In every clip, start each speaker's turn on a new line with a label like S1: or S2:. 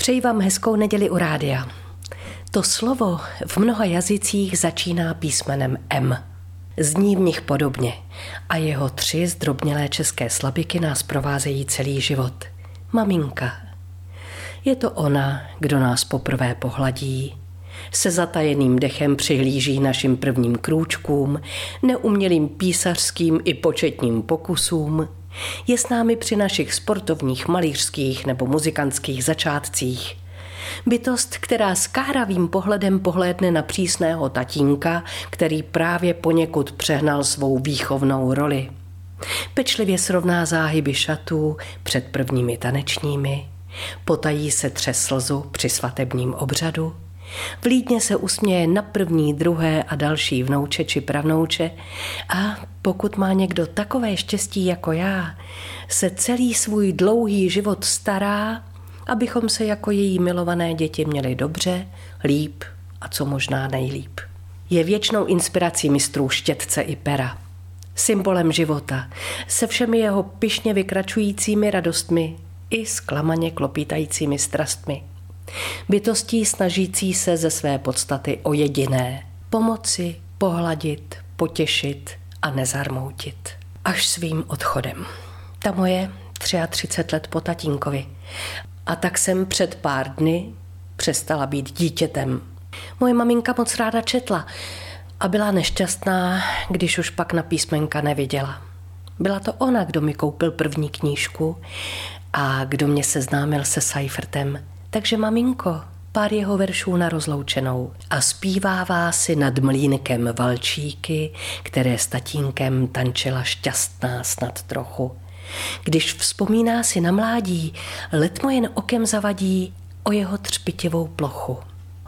S1: Přeji vám hezkou neděli u rádia. To slovo v mnoha jazycích začíná písmenem M. Zní v nich podobně a jeho tři zdrobnělé české slabiky nás provázejí celý život. Maminka. Je to ona, kdo nás poprvé pohladí, se zatajeným dechem přihlíží našim prvním krůčkům, neumělým písařským i početním pokusům, je s námi při našich sportovních, malířských nebo muzikantských začátcích. Bytost, která s káravým pohledem pohlédne na přísného tatínka, který právě poněkud přehnal svou výchovnou roli. Pečlivě srovná záhyby šatů před prvními tanečními, potají se třes slzu při svatebním obřadu, Vlídně se usměje na první, druhé a další vnouče či pravnouče a pokud má někdo takové štěstí jako já, se celý svůj dlouhý život stará, abychom se jako její milované děti měli dobře, líp a co možná nejlíp. Je věčnou inspirací mistrů štětce i pera, symbolem života, se všemi jeho pyšně vykračujícími radostmi i zklamaně klopítajícími strastmi. Bytostí snažící se ze své podstaty o jediné pomoci, pohladit, potěšit a nezarmoutit. Až svým odchodem. Ta moje 33 let po tatínkovi. A tak jsem před pár dny přestala být dítětem. Moje maminka moc ráda četla a byla nešťastná, když už pak na písmenka neviděla. Byla to ona, kdo mi koupil první knížku a kdo mě seznámil se Seifertem takže maminko, pár jeho veršů na rozloučenou a zpívává si nad mlínkem valčíky, které s tatínkem tančila šťastná snad trochu. Když vzpomíná si na mládí, letmo jen okem zavadí o jeho třpitivou plochu.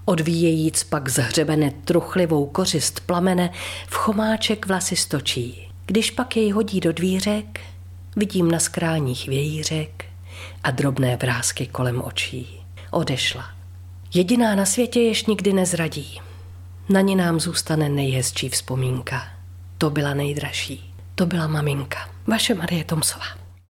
S1: Odvíjejíc pak zhřebene truchlivou kořist plamene, v chomáček vlasy stočí. Když pak jej hodí do dvířek, vidím na skráních vějířek a drobné vrázky kolem očí odešla. Jediná na světě jež nikdy nezradí. Na ní nám zůstane nejhezčí vzpomínka. To byla nejdražší. To byla maminka. Vaše Marie Tomsová.